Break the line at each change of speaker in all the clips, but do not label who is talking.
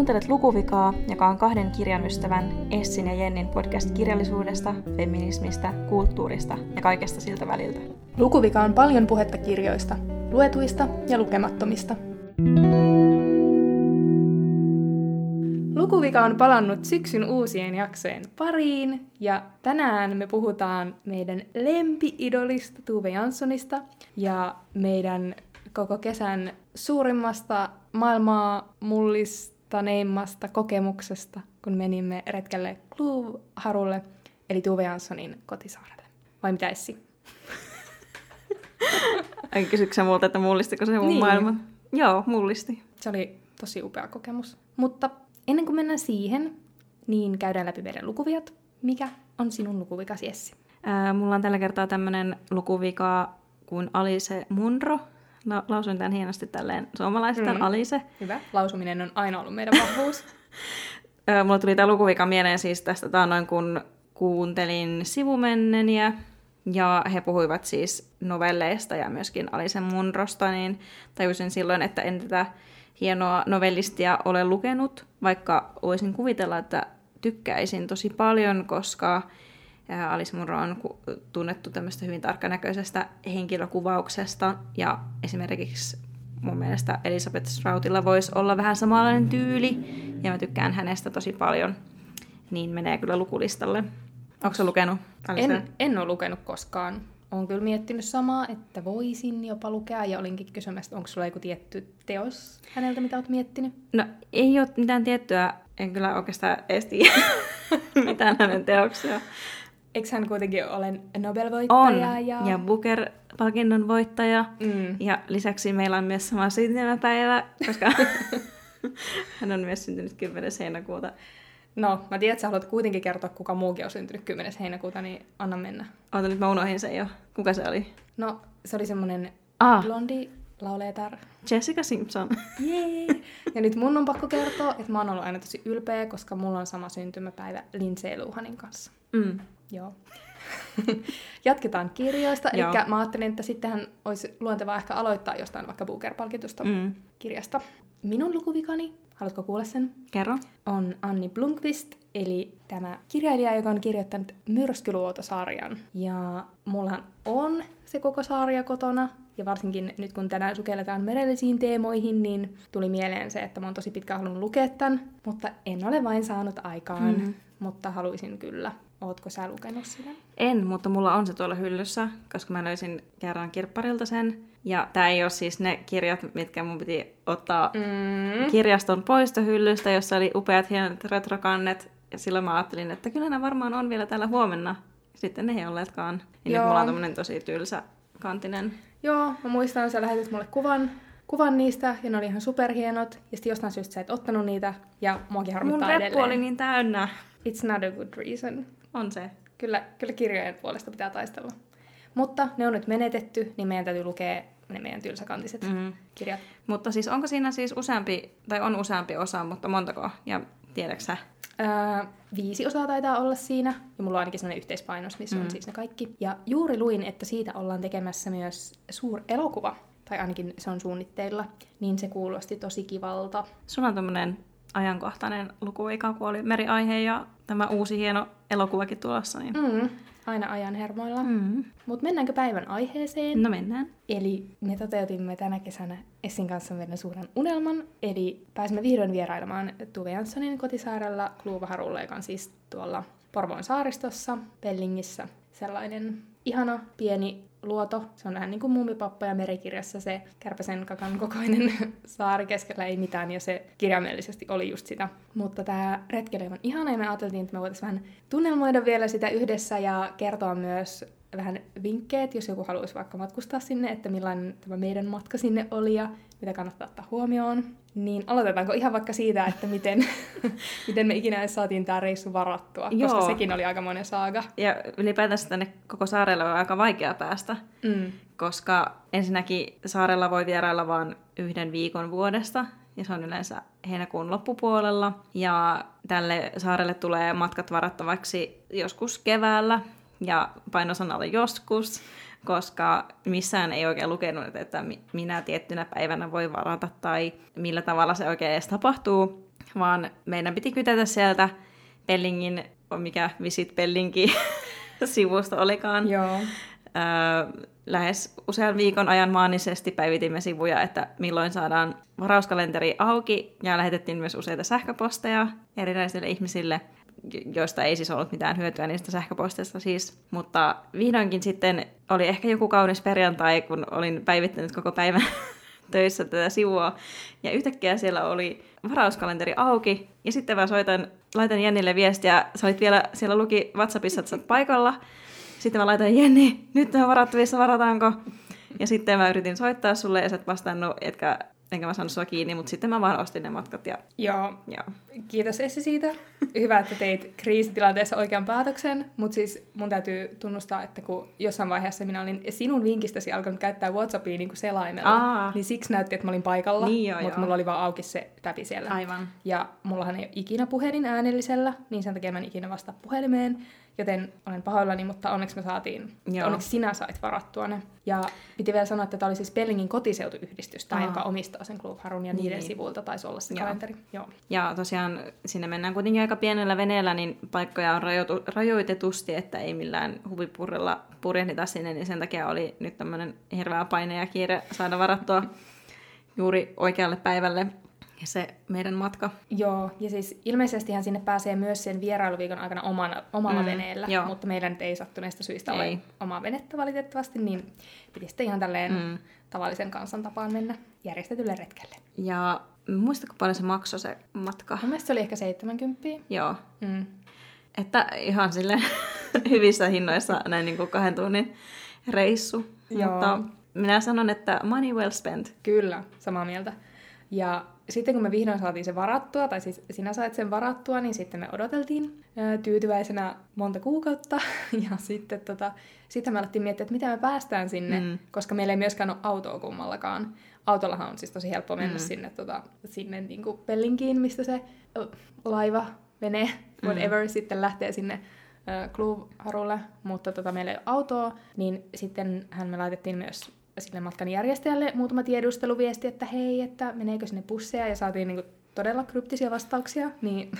Kuuntelet Lukuvikaa, joka on kahden kirjan ystävän Essin ja Jennin podcast kirjallisuudesta, feminismistä, kulttuurista ja kaikesta siltä väliltä.
Lukuvika on paljon puhetta kirjoista, luetuista ja lukemattomista. Lukuvika on palannut syksyn uusien jaksojen pariin ja tänään me puhutaan meidän lempi-idolista Tuve Janssonista ja meidän koko kesän suurimmasta maailmaa mullistaneimmasta kokemuksesta, kun menimme retkelle Kluvharulle, eli Tuve Janssonin kotisaarelle. Vai mitä Essi?
Ai kysyksä multa, että mullistiko se mun niin. maailma? Joo, mullisti.
Se oli tosi upea kokemus. Mutta ennen kuin mennään siihen, niin käydään läpi meidän lukuviat. Mikä on sinun lukuvikasi, Essi?
Ää, mulla on tällä kertaa tämmönen lukuvika kuin Alice Munro. La- lausuin tämän hienosti tälleen suomalaisesta mm. Alice.
Hyvä. Lausuminen on aina ollut meidän vahvuus.
mulla tuli tämä lukuvika mieleen siis tästä noin kun kuuntelin sivumenneniä ja he puhuivat siis novelleista ja myöskin Alisen Munrosta, niin tajusin silloin, että en tätä hienoa novellistia ole lukenut, vaikka voisin kuvitella, että tykkäisin tosi paljon, koska Alice Munro on tunnettu tämmöistä hyvin tarkkanäköisestä henkilökuvauksesta, ja esimerkiksi mun mielestä Elisabeth Stroutilla voisi olla vähän samanlainen tyyli, ja mä tykkään hänestä tosi paljon, niin menee kyllä lukulistalle. Onko se lukenut?
En, en ole lukenut koskaan. Olen kyllä miettinyt samaa, että voisin jopa lukea, ja olinkin kysymässä, onko sulla joku tietty teos häneltä, mitä olet miettinyt?
No, ei ole mitään tiettyä, en kyllä oikeastaan edes tiedä mitään hänen teoksia.
Eikö hän kuitenkin ole Nobel-voittaja?
On, ja, ja Booker-palkinnon voittaja. Mm. Ja lisäksi meillä on myös sama syntymäpäivä, koska hän on myös syntynyt 10. heinäkuuta.
No, mä tiedän, että sä haluat kuitenkin kertoa, kuka muukin on syntynyt 10. heinäkuuta, niin anna mennä.
Oota, nyt mä unohdin sen jo. Kuka se oli?
No, se oli semmonen ah. blondi lauleetar.
Jessica Simpson.
Jee! Ja nyt mun on pakko kertoa, että mä oon ollut aina tosi ylpeä, koska mulla on sama syntymäpäivä Lindsay Luhanin kanssa. Mm. Joo. Jatketaan kirjoista. Eli mä ajattelin, että sittenhän olisi luontevaa ehkä aloittaa jostain vaikka Booker-palkitusta mm. kirjasta. Minun lukuvikani Haluatko kuulla sen?
Kerro.
On Anni Blomqvist, eli tämä kirjailija, joka on kirjoittanut Myrskyluoto-sarjan. Ja mulla on se koko sarja kotona, ja varsinkin nyt kun tänään sukelletaan merellisiin teemoihin, niin tuli mieleen se, että mä oon tosi pitkään halunnut lukea tämän, mutta en ole vain saanut aikaan, mm. mutta haluaisin kyllä. Ootko sä lukenut sitä?
En, mutta mulla on se tuolla hyllyssä, koska mä löysin kerran kirpparilta sen. Ja tämä ei ole siis ne kirjat, mitkä mun piti ottaa mm. kirjaston poistohyllystä, jossa oli upeat hienot retrokannet. Ja silloin mä ajattelin, että kyllä nämä varmaan on vielä täällä huomenna. Sitten ne ei olleetkaan. Ja nyt mulla on tämmönen tosi tylsä kantinen.
Joo, mä muistan, että sä lähetit mulle kuvan, kuvan niistä, ja ne oli ihan superhienot. Ja sitten jostain syystä sä et ottanut niitä, ja muakin harmittaa
Mun
edelleen.
oli niin täynnä.
It's not a good reason.
On se.
Kyllä, kyllä kirjojen puolesta pitää taistella. Mutta ne on nyt menetetty, niin meidän täytyy lukea ne meidän tylsäkantiset mm-hmm. kirjat.
Mutta siis onko siinä siis useampi, tai on useampi osa, mutta montako? Ja tiedäksä?
Öö, viisi osaa taitaa olla siinä, ja mulla on ainakin sellainen yhteispainos, missä mm. on siis ne kaikki. Ja juuri luin, että siitä ollaan tekemässä myös suur elokuva, tai ainakin se on suunnitteilla, niin se kuulosti tosi kivalta.
Sulla on tämmöinen ajankohtainen lukuika, kun oli meriaihe ja tämä uusi hieno elokuvakin tulossa. Niin...
Mm, aina ajan hermoilla. Mm. Mutta mennäänkö päivän aiheeseen?
No mennään.
Eli me toteutimme tänä kesänä Essin kanssa meidän suuren unelman, eli pääsimme vihdoin vierailemaan Tuve Janssonin kotisaarella Kluuvaharulla, joka on siis tuolla Porvoon saaristossa, Pellingissä. Sellainen ihana pieni luoto. Se on vähän niin kuin muumipappa ja merikirjassa se kärpäsen kakan kokoinen saari keskellä ei mitään, ja se kirjaimellisesti oli just sitä. Mutta tämä retkely on ihana, ja me ajateltiin, että me voitaisiin vähän tunnelmoida vielä sitä yhdessä ja kertoa myös vähän vinkkejä, jos joku haluaisi vaikka matkustaa sinne, että millainen tämä meidän matka sinne oli ja mitä kannattaa ottaa huomioon. Niin aloitetaanko ihan vaikka siitä, että miten, miten me ikinä saatiin tämä reissu varattua, Joo. koska sekin oli aika monen saaga.
Ja ylipäätänsä tänne koko saarelle on aika vaikea päästä, mm. koska ensinnäkin saarella voi vierailla vain yhden viikon vuodesta, ja se on yleensä heinäkuun loppupuolella. Ja tälle saarelle tulee matkat varattavaksi joskus keväällä, ja painosanalla joskus, koska missään ei oikein lukenut, että minä tiettynä päivänä voi varata tai millä tavalla se oikein edes tapahtuu. vaan meidän piti kytätä sieltä Pellingin, mikä Visit Pellinki sivusto olikaan.
Joo.
Öö, lähes usean viikon ajan maanisesti päivitimme sivuja, että milloin saadaan varauskalenteri auki, ja lähetettiin myös useita sähköposteja erinäisille ihmisille, joista ei siis ollut mitään hyötyä niistä sähköposteista siis. Mutta vihdoinkin sitten oli ehkä joku kaunis perjantai, kun olin päivittänyt koko päivän töissä tätä sivua, ja yhtäkkiä siellä oli varauskalenteri auki, ja sitten mä soitan, laitan Jennille viestiä, sä olit vielä, siellä luki WhatsAppissa, että sä paikalla, sitten mä laitan, Jenni, nyt on varattavissa, varataanko? Ja sitten mä yritin soittaa sulle ja sä et vastannut, etkä, enkä mä saanut sua kiinni, mutta sitten mä vaan ostin ne matkat. Ja,
Joo,
ja.
kiitos Essi siitä. Hyvä, että teit kriisitilanteessa oikean päätöksen, mutta siis mun täytyy tunnustaa, että kun jossain vaiheessa minä olin sinun vinkistäsi alkanut käyttää Whatsappia niin kuin selaimella,
Aa.
niin siksi näytti, että mä olin paikalla,
Niin joo,
mutta
joo.
mulla oli vaan auki se täpi siellä.
Aivan.
Ja mullahan ei ole ikinä puhelin äänellisellä, niin sen takia mä en ikinä vastaa puhelimeen, joten olen pahoillani, mutta onneksi me saatiin,
Joo.
onneksi sinä sait varattua ne. Ja piti vielä sanoa, että tämä oli siis Pellingin kotiseutuyhdistys,
Aa.
joka omistaa sen Club Harun ja niiden
Niin.
sivuilta taisi olla se
Joo.
kalenteri. Joo.
Ja tosiaan sinne mennään kuitenkin aika pienellä veneellä, niin paikkoja on rajoitu, rajoitetusti, että ei millään huvipurrella purjehdita sinne, niin sen takia oli nyt tämmöinen hirveä paine ja kiire saada varattua juuri oikealle päivälle se meidän matka.
Joo, ja siis ilmeisestihän sinne pääsee myös sen vierailuviikon aikana omana, omalla
Mm,
veneellä,
joo.
mutta meillä nyt ei sattuneista syistä
Ei.
ole omaa venettä valitettavasti, niin piti sitten ihan tälleen
Mm.
mm. tavallisen kansan tapaan mennä järjestetylle retkelle.
Ja muistatko paljon se maksoi se matka?
Mun mielestä se oli ehkä 70.
Joo.
Mm.
Että ihan sille hyvissä hinnoissa näin niin kuin kahden tunnin reissu.
Joo.
Mutta minä sanon, että money well spent.
Kyllä, samaa mieltä. Ja sitten kun me vihdoin saatiin se varattua, tai siis sinä sait sen varattua, niin sitten me odoteltiin tyytyväisenä monta kuukautta. Ja sitten tota, sitten me alettiin miettiä, että miten me päästään sinne,
Mm.
mm. koska meillä ei myöskään ole autoa kummallakaan. Autollahan on siis tosi helppo mennä
Mm.
mm. sinne, tota, sinne niin kuin Pellinkiin, mistä se laiva, vene, whatever, mm. sitten lähtee sinne ö, Club Harulle, mutta tota, meillä ei ole autoa, niin sitten hän me laitettiin myös sille matkan järjestäjälle muutama tiedusteluviesti, että hei, että meneekö sinne busseja, ja saatiin niinku todella kryptisiä vastauksia, niin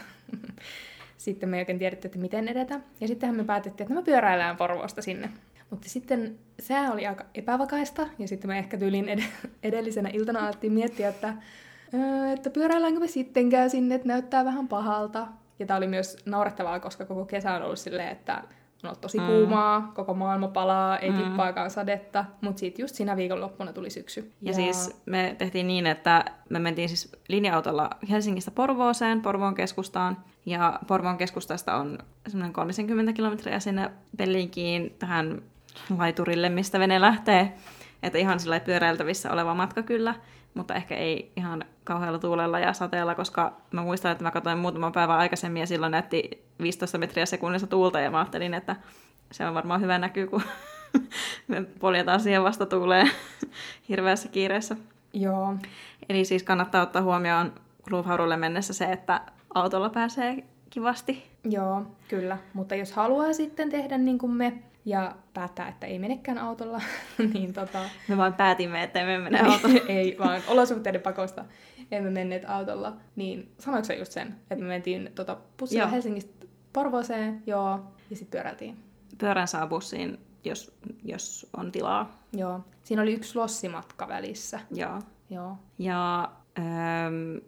sitten me ei oikein tiedetty, että miten edetä. Ja sittenhän me päätettiin, että me pyöräillään Porvoosta sinne. Mutta sitten sää oli aika epävakaista, ja sitten me ehkä tyylin ed- edellisenä iltana alettiin miettiä, että, öö, että pyöräilläänkö me sittenkään sinne, että näyttää vähän pahalta. Ja tämä oli myös naurettavaa, koska koko kesä on ollut silleen, että on ollut tosi
Mm.
kuumaa, koko maailma palaa, ei
Mm.
tippaakaan sadetta, mutta sitten just siinä viikonloppuna tuli syksy.
Ja, ja siis me tehtiin niin, että me mentiin siis linja-autolla Helsingistä Porvooseen, Porvoon keskustaan. Ja Porvoon keskustasta on semmoinen 30 kilometriä sinne Pellinkiin tähän laiturille, mistä vene lähtee. Että ihan sillä pyöräiltävissä oleva matka kyllä, mutta ehkä ei ihan kauhealla tuulella ja sateella, koska mä muistan, että mä katsoin muutama päivä aikaisemmin ja silloin näytti 15 metriä sekunnissa tuulta ja mä ajattelin, että se on varmaan hyvä näkyy, kun me poljetaan siihen vastatuuleen hirveässä kiireessä.
Joo,
Eli siis kannattaa ottaa huomioon Clubhaurulle mennessä se, että autolla pääsee kivasti.
joo, kyllä. Mutta jos haluaa sitten tehdä niin kuin me ja päättää, että ei menekään autolla, niin tota...
Me vaan päätimme, että emme mene autolla.
ei, vaan olosuhteiden pakosta emme menneet autolla. Niin sanoitko sä just sen, että me mentiin tota, bussilla
Joo.
Helsingistä Porvooseen, joo, ja sitten pyöräiltiin.
Pyörän saa bussiin, jos, jos on tilaa.
Joo. Siinä oli yksi lossimatka välissä.
Joo.
Joo.
Ja öö,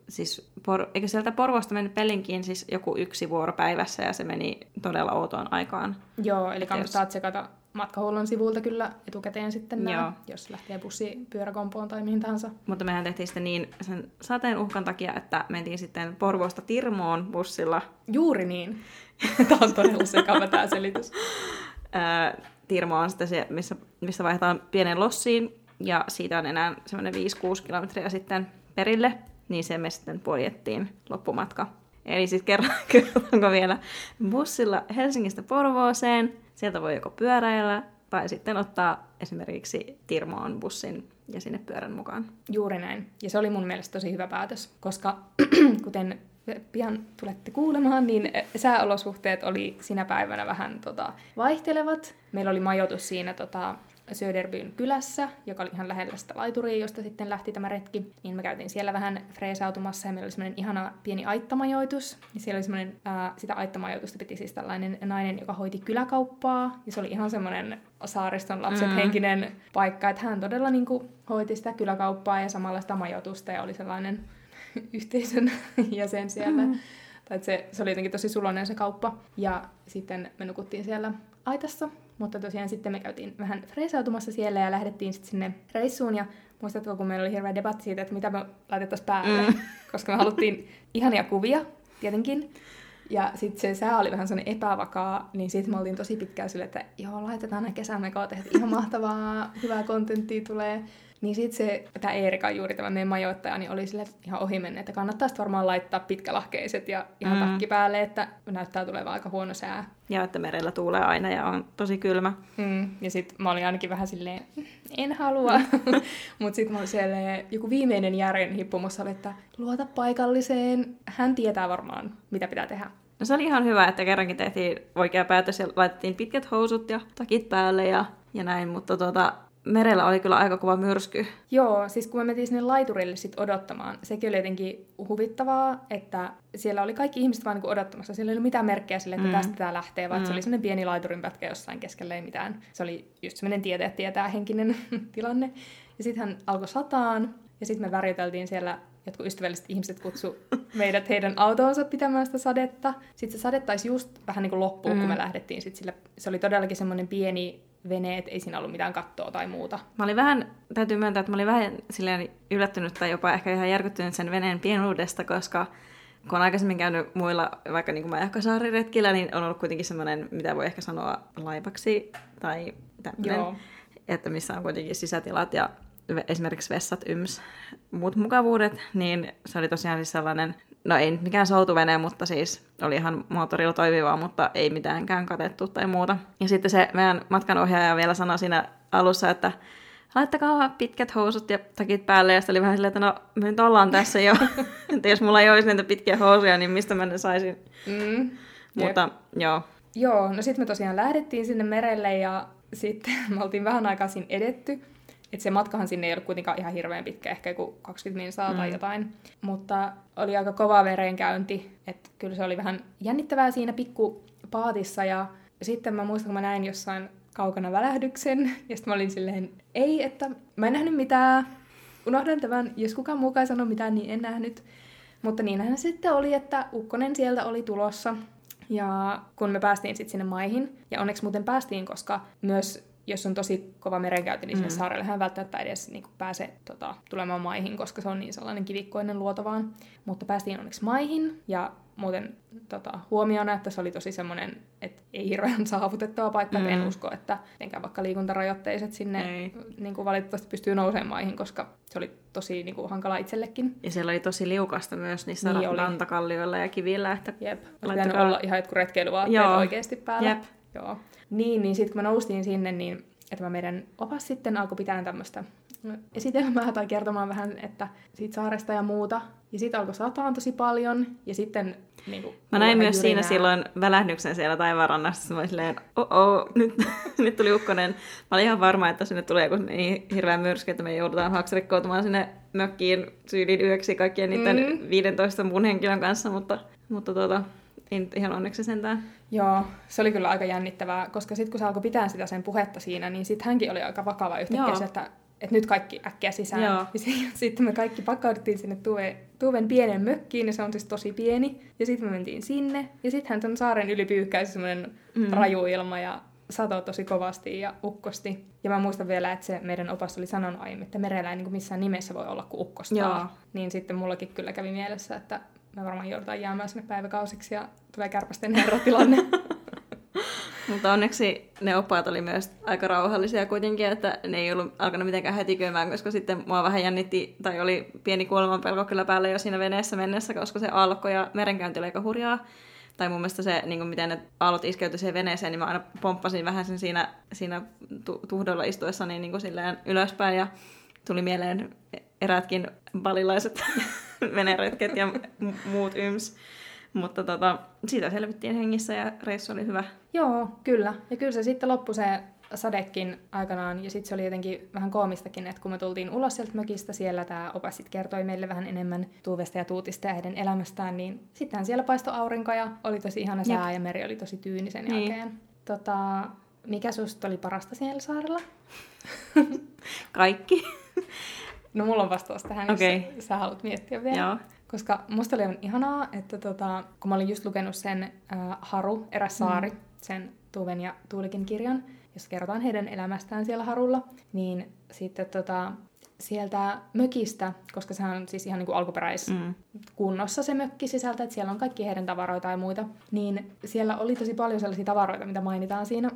siis, por, eikö sieltä Porvosta mennyt Pellinkiin siis joku yksi vuoro päivässä ja se meni todella outoon aikaan.
Joo, eli kannattaa tsekata matkahuollon sivulta kyllä etukäteen sitten
Joo.
nämä, jos lähtee bussi pyöräkompoon tai mihin tahansa.
Mutta mehän tehtiin sitten niin sen sateen uhkan takia, että mentiin sitten Porvoosta Tirmoon bussilla.
Juuri niin. Tämä on todella sekava tämä selitys.
Tirmo on sitten se, missä, missä vaihdetaan pienen lossiin, ja siitä on enää semmoinen 5-6 kilometriä sitten perille, niin se me sitten poljettiin loppumatka. Eli siis kerran, kerrotaanko vielä bussilla Helsingistä Porvooseen, sieltä voi joko pyöräillä, tai sitten ottaa esimerkiksi Tirmoon bussin ja sinne pyörän mukaan.
Juuri näin. Ja se oli mun mielestä tosi hyvä päätös, koska kuten pian tulette kuulemaan, niin sääolosuhteet oli sinä päivänä vähän tota, vaihtelevat. Meillä oli majoitus siinä tota, Söderbyn kylässä, joka oli ihan lähellä sitä laituria, josta sitten lähti tämä retki. Niin me käytiin siellä vähän freesautumassa ja meillä oli semmoinen ihana pieni aittamajoitus. Ja siellä oli semmoinen, ää, sitä aittamajoitusta piti siis tällainen nainen, joka hoiti kyläkauppaa. Ja se oli ihan semmoinen saariston lapset mm. henkinen paikka, että hän todella niin kuin, hoiti sitä kyläkauppaa ja samalla sitä majoitusta ja oli sellainen yhteisön jäsen siellä. Mm. Tai se, se oli jotenkin tosi sulonen se kauppa. Ja sitten me nukuttiin siellä aitassa. Mutta tosiaan sitten me käytiin vähän freesautumassa siellä ja lähdettiin sitten sinne reissuun. Ja muistatko, kun meillä oli hirveä debatti siitä, että mitä me laitettaisiin päälle. Mm. Koska me haluttiin ihania kuvia, tietenkin. Ja sitten se sää oli vähän sellainen epävakaa, niin sitten me oltiin tosi pitkään sille, että joo, laitetaan nämä kesämekoot, että ihan mahtavaa, hyvää kontenttia tulee. Niin sitten se, tämä Eerika juuri tämä meidän majoittaja, niin oli sille ihan ohi menne, että kannattaisi varmaan laittaa pitkälahkeiset ja ihan mm. takki päälle, että näyttää tulevan aika huono sää.
Ja että merellä tuulee aina ja on tosi kylmä.
Mm. Ja sitten mä olin ainakin vähän silleen, en halua. Mutta sitten mä olin siellä joku viimeinen järjen hippumassa, että luota paikalliseen, hän tietää varmaan, mitä pitää tehdä.
No se oli ihan hyvä, että kerrankin tehtiin oikea päätös ja laitettiin pitkät housut ja takit päälle ja, ja näin, mutta tuota, merellä oli kyllä aika kova myrsky.
Joo, siis kun me mentiin sinne laiturille sit odottamaan, sekin oli jotenkin huvittavaa, että siellä oli kaikki ihmiset vaan niin odottamassa. Siellä ei ollut mitään merkkejä sille, että mm. tästä tämä lähtee, vaan mm. se oli sellainen pieni laiturinpätkä jossain keskellä ei mitään. Se oli just sellainen tietää, että tietää henkinen tilanne. Ja sitten hän alkoi sataan, ja sitten me värjäteltiin siellä jotkut ystävälliset ihmiset kutsu meidät heidän autoonsa pitämään sitä sadetta. Sitten se sade taisi just vähän niin kuin loppuun, mm. kun me lähdettiin. Sitten sillä, se oli todellakin semmoinen pieni veneet, ei siinä ollut mitään kattoa tai muuta.
Mä olin vähän, täytyy myöntää, että mä olin vähän silleen yllättynyt tai jopa ehkä ihan järkyttynyt sen veneen pienuudesta, koska kun on aikaisemmin käynyt muilla, vaikka niin kuin Majakkasaariretkillä, niin on ollut kuitenkin semmoinen, mitä voi ehkä sanoa laivaksi tai tämmöinen, että missä on kuitenkin sisätilat ja esimerkiksi vessat, yms, muut mukavuudet, niin se oli tosiaan siis sellainen no ei mikään soutuvene, mutta siis oli ihan moottorilla toimivaa, mutta ei mitäänkään katettu tai muuta. Ja sitten se meidän matkanohjaaja vielä sanoi siinä alussa, että laittakaa pitkät housut ja takit päälle, ja sitten oli vähän silleen, että no me nyt ollaan tässä jo, että jos mulla ei olisi niitä pitkiä housuja, niin mistä mä ne saisin. Mm. Mutta joo.
Joo, no sitten me tosiaan lähdettiin sinne merelle ja sitten me oltiin vähän aikaa siinä edetty. Että se matkahan sinne ei ollut kuitenkaan ihan hirveän pitkä, ehkä joku 20 minsaa mm. tai jotain. Mutta oli aika kova verenkäynti, että kyllä se oli vähän jännittävää siinä pikku paatissa. Ja sitten mä muistan, kun mä näin jossain kaukana välähdyksen, ja sitten mä olin silleen, ei, että mä en nähnyt mitään, unohdan tämän, jos kukaan muukaan sanoo mitään, niin en nähnyt. Mutta niinhän se sitten oli, että ukkonen sieltä oli tulossa. Ja kun me päästiin sitten sinne maihin, ja onneksi muuten päästiin, koska myös jos on tosi kova merenkäynti, niin sinne mm. saarelle hän välttämättä edes niin kuin pääse tota, tulemaan maihin, koska se on niin sellainen kivikkoinen luoto vaan. Mutta päästiin onneksi maihin, ja muuten tota, huomiona, että se oli tosi semmoinen, että ei hirveän saavutettava paikka, mm. en usko, että etenkään vaikka liikuntarajoitteiset sinne niin kuin valitettavasti pystyy nousemaan maihin, koska se oli tosi niin kuin, hankala itsellekin.
Ja siellä oli tosi liukasta myös niissä niin rantakallioilla ja kivillä.
Että Jep, laittakaa... olla ihan jotkut retkeilyvaatteet Joo. oikeasti päällä. Jep. Joo. Niin, niin sitten kun me noustiin sinne, niin että meidän opas sitten alkoi pitää tämmöistä esitelmää tai kertomaan vähän, että siitä saaresta ja muuta. Ja sitten alkoi sataan tosi paljon, ja sitten... Niin kuin,
mä näin myös jyrinää. siinä silloin välähdyksen siellä taivaanrannassa, mä olin silleen, oh, nyt, nyt tuli ukkonen. Mä olin ihan varma, että sinne tulee joku niin hirveä myrsky, että me joudutaan haksarikkoutumaan sinne mökkiin syyliin yöksi kaikkien niiden mm. 15 muun henkilön kanssa, mutta, mutta tuota, ei nyt ihan onneksi sentään.
Joo, se oli kyllä aika jännittävää, koska sitten kun se alkoi pitää sitä sen puhetta siinä, niin sitten hänkin oli aika vakava yhtäkkiä, että, että nyt kaikki äkkiä sisään. Joo. Ja sitten me kaikki pakkauduttiin sinne Tuve, Tuven pienen mökkiin, ja se on siis tosi pieni. Ja sitten me mentiin sinne, ja sittenhän tämän saaren yli pyyhkäisi semmoinen mm. raju ilma, ja sato tosi kovasti ja ukkosti. Ja mä muistan vielä, että se meidän opas oli sanonut aiemmin, että merellä ei niin missään nimessä voi olla kuin ukkostaa. Joo. Niin sitten mullakin kyllä kävi mielessä, että me varmaan joudutaan jäämään sinne päiväkausiksi ja tulee kärpästen herratilanne.
Mutta onneksi ne oppaat oli myös aika rauhallisia kuitenkin, että ne ei ollut alkanut mitenkään hätiköimään, koska sitten mua vähän jännitti, tai oli pieni kuolemanpelko kyllä päällä jo siinä veneessä mennessä, koska se alkoi ja merenkäynti oli aika hurjaa. Tai mun mielestä se, niin miten ne aallot iskeytyi siihen veneeseen, niin mä aina pomppasin vähän sen siinä, siinä tuhdolla istuessa niin, niin kuin silleen ylöspäin ja tuli mieleen eräätkin balilaiset veneretket ja muut yms. Mutta tota, siitä selvittiin hengissä ja reissu oli hyvä.
Joo, kyllä. Ja kyllä se sitten loppui se sadekin aikanaan, ja sitten se oli jotenkin vähän koomistakin, että kun me tultiin ulos sieltä mökistä, siellä tämä opas sit kertoi meille vähän enemmän Tuuvesta ja Tuutista ja heidän elämästään, niin sittenhän siellä paistoi aurinko ja oli tosi ihana sää Jep. ja meri oli tosi tyyni sen niin. jälkeen. Tota, mikä susta oli parasta siellä saarella?
Kaikki.
No mulla on vastaus tähän, okay. jos sä haluat miettiä vielä. Joo. Koska musta oli ihanaa, että tota, kun mä olin just lukenut sen äh, Haru, eräs saari, mm. sen Tuven ja Tuulikin kirjan, jossa kerrotaan heidän elämästään siellä Harulla, niin sitten tota, sieltä mökistä, koska sehän on siis ihan niin kuin alkuperäiskunnossa mm. se mökki sisältä, että siellä on kaikki heidän tavaroita ja muita, niin siellä oli tosi paljon sellaisia tavaroita, mitä mainitaan siinä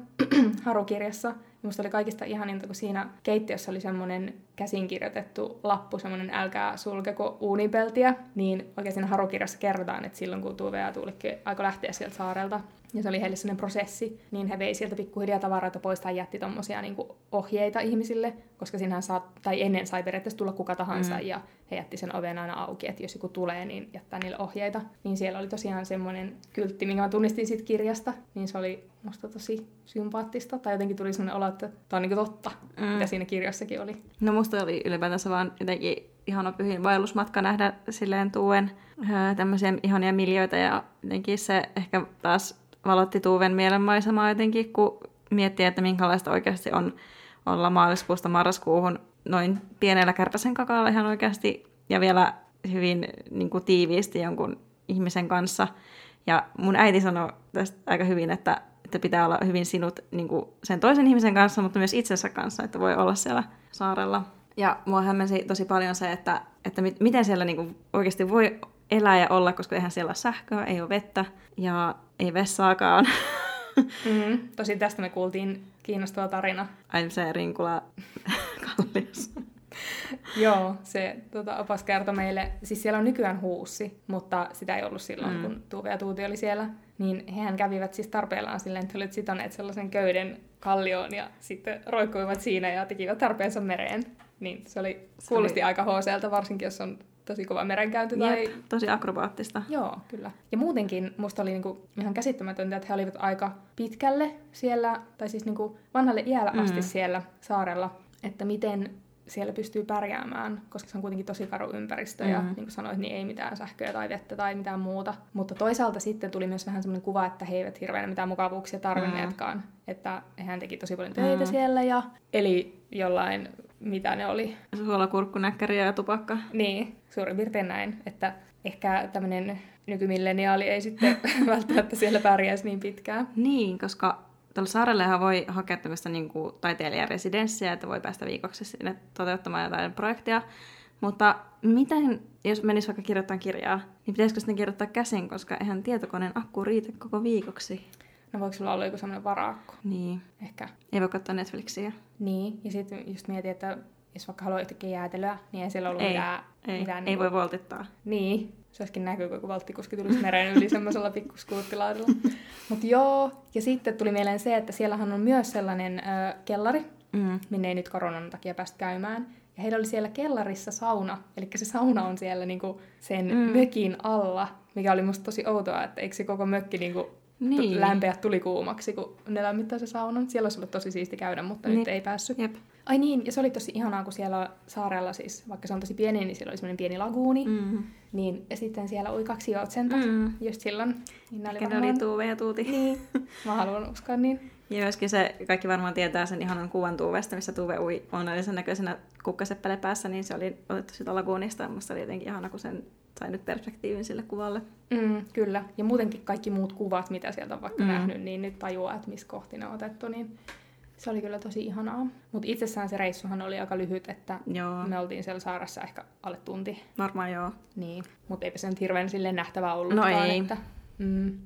Harukirjassa. Musta oli kaikista ihaninta, kun siinä keittiössä oli semmoinen käsinkirjoitettu lappu, semmoinen älkää sulkeko uunipeltiä, niin oikein siinä Harukirjassa kerrotaan, että silloin kun Tuve ja Tuulikki aikoi lähteä sieltä saarelta, ja se oli heille sellainen prosessi, niin he vei sieltä pikkuhiljaa tavaroita pois tai jätti tommosia niin ohjeita ihmisille, koska sinähän saa, tai ennen sai periaatteessa tulla kuka tahansa, mm. ja he jätti sen oven aina auki, että jos joku tulee, niin jättää niille ohjeita. Niin siellä oli tosiaan semmoinen kyltti, minkä mä tunnistin siitä kirjasta, niin se oli musta tosi sympaattista, tai jotenkin tuli sellainen olo, että tämä on niin totta, mm. mitä siinä kirjassakin oli.
No musta oli ylipäätänsä vaan jotenkin ihana pyhin vaellusmatka nähdä silleen tuen tämmöisiä ihania miljoita ja jotenkin se ehkä taas valotti Tuuven mielenmaisemaa jotenkin, kun miettii, että minkälaista oikeasti on olla maaliskuusta marraskuuhun noin pienellä kärpäsen kakalla ihan oikeasti ja vielä hyvin niin kuin, tiiviisti jonkun ihmisen kanssa. Ja mun äiti sanoi tästä aika hyvin, että, että pitää olla hyvin sinut niin kuin sen toisen ihmisen kanssa, mutta myös itsensä kanssa, että voi olla siellä saarella. Ja mua hämmensi tosi paljon se, että, että mit, miten siellä niin kuin oikeasti voi elää ja olla, koska eihän siellä ole sähköä, ei ole vettä ja ei vessaakaan.
Mm, tosi tästä me kuultiin kiinnostava tarina.
Ai se Rinkula.
Joo, se tota, opas kertoi meille, siis siellä on nykyään huussi, mutta sitä ei ollut silloin, mm. kun Tuve ja Tuuti oli siellä. Niin hehän kävivät siis tarpeellaan silleen, että he olivat sitoneet sellaisen köyden kallioon ja sitten roikkuivat siinä ja tekivät tarpeensa mereen. Niin se oli, kuulosti oli... aika hooseelta, varsinkin jos on tosi kova merenkäynti. Tai... Jep,
tosi akrobaattista.
Joo, kyllä. Ja muutenkin musta oli niinku ihan käsittämätöntä, että he olivat aika pitkälle siellä, tai siis niinku vanhalle iällä mm. asti siellä saarella, että miten siellä pystyy pärjäämään, koska se on kuitenkin tosi karu ympäristö mm. ja niin kuin sanoit, niin ei mitään sähköä tai vettä tai mitään muuta. Mutta toisaalta sitten tuli myös vähän semmoinen kuva, että he eivät hirveän mitään mukavuuksia tarvinneetkaan. Mm. Että hän teki tosi paljon töitä mm. siellä ja eli jollain mitä ne oli.
Suolakurkkunäkkäriä ja tupakka.
Niin, suurin piirtein näin. Että ehkä tämmöinen nykymilleniaali ei sitten välttämättä siellä pärjäisi niin pitkään.
Niin, koska tuolla saarellehan voi hakea tämmöistä niin taiteilijaresidenssiä, että voi päästä viikoksi sinne toteuttamaan jotain projektia. Mutta miten, jos menisi vaikka kirjoittamaan kirjaa, niin pitäisikö sitten kirjoittaa käsin, koska eihän tietokoneen akku riitä koko viikoksi?
No voiko sulla olla joku semmoinen varaakku?
Niin.
Ehkä.
Ei voi katsoa Netflixiä.
Niin, ja sitten just mietin, että jos vaikka haluaa yhtäkkiä jäätelyä, niin ei siellä ollut
ei,
mitään...
Ei,
mitään
ei niin voi voltittaa.
Niin, se olisikin näkyy, kun valttikuski tulisi meren yli semmoisella pikkuskuuttilaudella. Mutta joo, ja sitten tuli mieleen se, että siellähän on myös sellainen ö, kellari, mm. minne ei nyt koronan takia päästä käymään. Ja heillä oli siellä kellarissa sauna, eli se sauna on siellä niinku sen mm. mökin alla, mikä oli musta tosi outoa, että eikö se koko mökki niinku niin. lämpeä tuli kuumaksi, kun ne lämmittää se saunan. Siellä olisi ollut tosi siisti käydä, mutta niin. nyt ei päässyt. Jep. Ai niin, ja se oli tosi ihanaa, kun siellä saarella siis, vaikka se on tosi pieni, niin siellä oli semmoinen pieni laguuni. Mm-hmm. Niin, ja sitten siellä oli kaksi joutsenta, mm. just silloin.
Niin ne oli, varmaan... oli Tuuve ja Tuuti.
Niin, mä haluan uskoa niin.
Ja myöskin se, kaikki varmaan tietää sen ihanan kuvan Tuuvesta, missä Tuve ui onnellisen näköisenä kukkaseppele päässä, niin se oli otettu sitä laguunista. Musta oli jotenkin ihana, kun sen sai nyt perspektiivin sille kuvalle.
Mm, kyllä. Ja muutenkin kaikki muut kuvat, mitä sieltä on vaikka mm. nähnyt, niin nyt tajuaa, että missä kohti ne on otettu. Niin se oli kyllä tosi ihanaa. Mutta itsessään se reissuhan oli aika lyhyt, että joo. me oltiin siellä saarassa ehkä alle tunti.
Varmaan joo.
Niin, mutta eipä se nyt hirveän sille nähtävä ollut. No
ei.
Että, mm.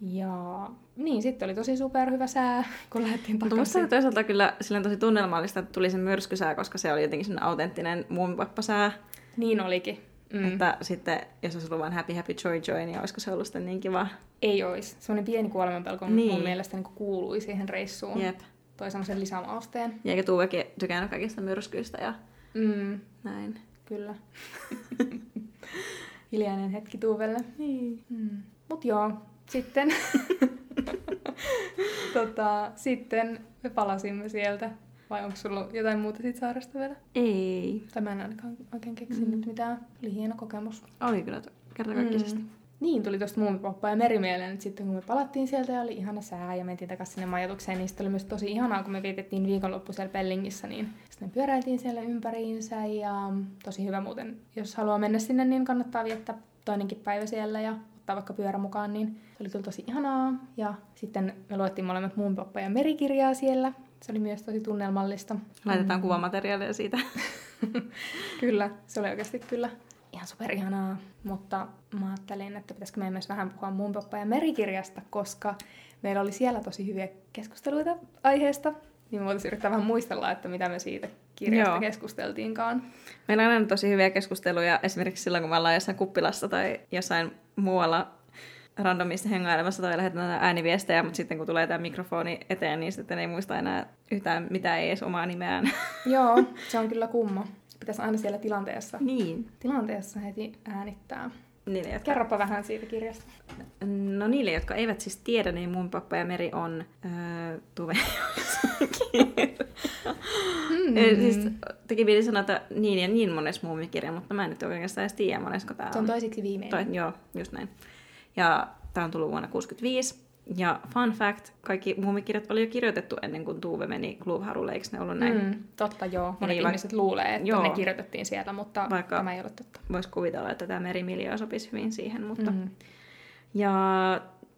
Ja niin, sitten oli tosi superhyvä sää, kun lähdettiin takaisin.
Mutta toisaalta kyllä silleen tosi tunnelmallista, että tuli se myrskysää, koska se oli jotenkin autenttinen muumipappasää.
Niin olikin.
Mm. Että sitten, jos olisi ollut vain happy, happy, joy, joy, niin olisiko se ollut sitten niin kiva?
Ei olisi. Semmoinen pieni kuolemanpelko niin. mun mielestä niin kuului siihen reissuun.
Jep.
Toi semmoisen lisämausteen.
Ja eikä Tuuvekin tykännyt kaikista myrskyistä ja
mm.
näin.
Kyllä. Hiljainen hetki Tuuvelle.
Niin.
Mm. Mut joo, sitten tota, sitten me palasimme sieltä. Vai onko sulla jotain muuta siitä saaresta vielä?
Ei.
Tai mä en ainakaan oikein keksinyt mm. mitään. Oli hieno kokemus.
Oli kyllä kertakaikkisesti. Mm.
Niin, tuli tosta muumipoppa ja merimieleen, että sitten kun me palattiin sieltä ja oli ihana sää ja mentiin takaisin sinne majoitukseen, niin sitten oli myös tosi ihanaa, kun me vietettiin viikonloppu siellä Pellingissä, niin sitten me pyöräiltiin siellä ympäriinsä ja tosi hyvä muuten, jos haluaa mennä sinne, niin kannattaa viettää toinenkin päivä siellä ja ottaa vaikka pyörä mukaan, niin se oli kyllä tosi ihanaa. Ja sitten me luettiin molemmat muumipoppa ja merikirjaa siellä. Se oli myös tosi tunnelmallista.
Laitetaan mm. kuvamateriaalia siitä.
kyllä, se oli oikeasti kyllä ihan superihanaa, mutta mä ajattelin, että pitäisikö meidän myös vähän puhua mun poppa ja merikirjasta, koska meillä oli siellä tosi hyviä keskusteluita aiheesta, niin me voitaisiin yrittää vähän muistella, että mitä me siitä kirjasta Joo. keskusteltiinkaan.
Meillä on aina tosi hyviä keskusteluja, esimerkiksi silloin, kun me ollaan jossain kuppilassa tai jossain muualla randomisti hengailemassa tai lähetetään ääniviestejä, mutta sitten kun tulee tämä mikrofoni eteen, niin sitten ei muista enää yhtään mitä ei edes omaa nimeään.
Joo, se on kyllä kumma pitäisi aina siellä tilanteessa,
niin.
tilanteessa heti äänittää.
Niille, jotka...
Kerropa vähän siitä kirjasta.
No niille, jotka eivät siis tiedä, niin mun pappa ja Meri on öö, Tuve mm. siis teki piti sanoa, että niin ja niin monessa muumikirja, mutta mä en nyt oikeastaan edes tiedä monesko tämä on.
Se on toisiksi viimeinen.
Toi, joo, just näin. Ja tämä on tullut vuonna 1965. Ja fun fact, kaikki muumikirjat oli jo kirjoitettu ennen kuin Tuve meni Kluvharulle, eikö ne ollut näin? Mm,
totta, joo. Monet Eli ihmiset luulee, että joo, ne kirjoitettiin siellä, mutta vaikka tämä ei ole totta.
Voisi kuvitella, että tämä merimiljö sopisi hyvin siihen, mutta... Mm. Ja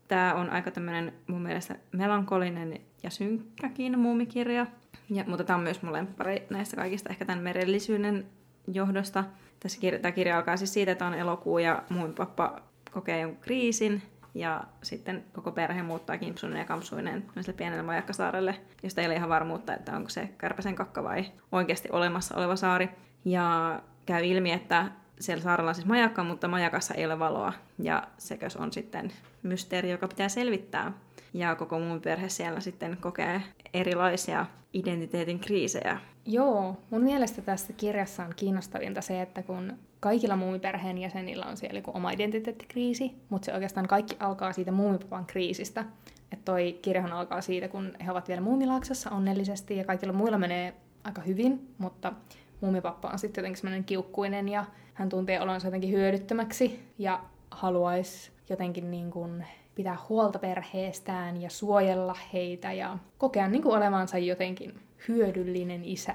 tämä on aika tämmöinen mun mielestä melankolinen ja synkkäkin muumikirja, ja, mutta tämä on myös mun lemppari näistä kaikista ehkä tämän merellisyyden johdosta. Tässä kirja, tämä kirja alkaa siis siitä, että on elokuu ja mun pappa kokee jonkun kriisin ja sitten koko perhe muuttaa kimpsuinen ja kampsuinen pienelle majakkasaarelle, josta ei ole ihan varmuutta, että onko se kärpäsen kakka vai oikeasti olemassa oleva saari. Ja käy ilmi, että siellä saarella on siis majakka, mutta majakassa ei ole valoa. Ja sekös on sitten mysteeri, joka pitää selvittää. Ja koko mun perhe siellä sitten kokee erilaisia identiteetin kriisejä.
Joo, mun mielestä tässä kirjassa on kiinnostavinta se, että kun kaikilla muumiperheen jäsenillä on siellä oma identiteettikriisi, mutta se oikeastaan kaikki alkaa siitä muumipapan kriisistä. Että toi kirjahan alkaa siitä, kun he ovat vielä muumilaaksossa onnellisesti ja kaikilla muilla menee aika hyvin, mutta muumipappa on sitten jotenkin semmoinen kiukkuinen ja hän tuntee olonsa jotenkin hyödyttömäksi ja haluaisi jotenkin niin kuin pitää huolta perheestään ja suojella heitä ja kokea niin kuin olevansa jotenkin hyödyllinen isä.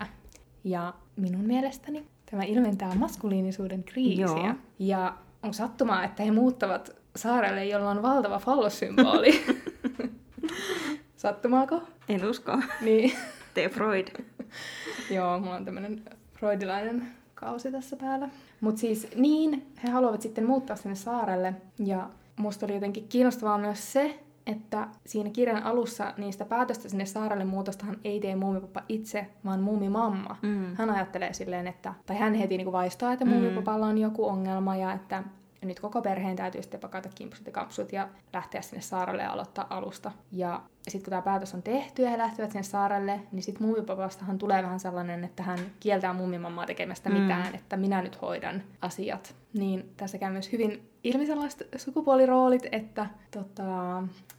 Ja minun mielestäni tämä ilmentää maskuliinisuuden kriisiä. Joo. Ja on sattumaa, että he muuttavat saarelle, jolla on valtava fallossymboli. Sattumaako?
En usko.
Niin.
Tee Freud.
Joo, mulla on tämmönen freudilainen kausi tässä päällä. Mutta siis niin, he haluavat sitten muuttaa sinne saarelle. Ja musta oli jotenkin kiinnostavaa myös se, että siinä kirjan alussa niistä päätöstä sinne saarelle muutostahan ei tee muumipappa itse, vaan muumimamma. Mm. Hän ajattelee silleen, että, tai hän heti niin vaistaa, että mm. muumipapalla on joku ongelma ja että nyt koko perheen täytyy sitten pakata kimpsut ja kapsut ja lähteä sinne saarelle ja aloittaa alusta. Ja sitten kun tämä päätös on tehty ja he lähtevät sinne saarelle, niin sitten muumipapastahan tulee vähän sellainen, että hän kieltää muumimammaa tekemästä mm. mitään, että minä nyt hoidan asiat. Niin tässä käy myös hyvin ilmi sellaiset sukupuoliroolit, että tota,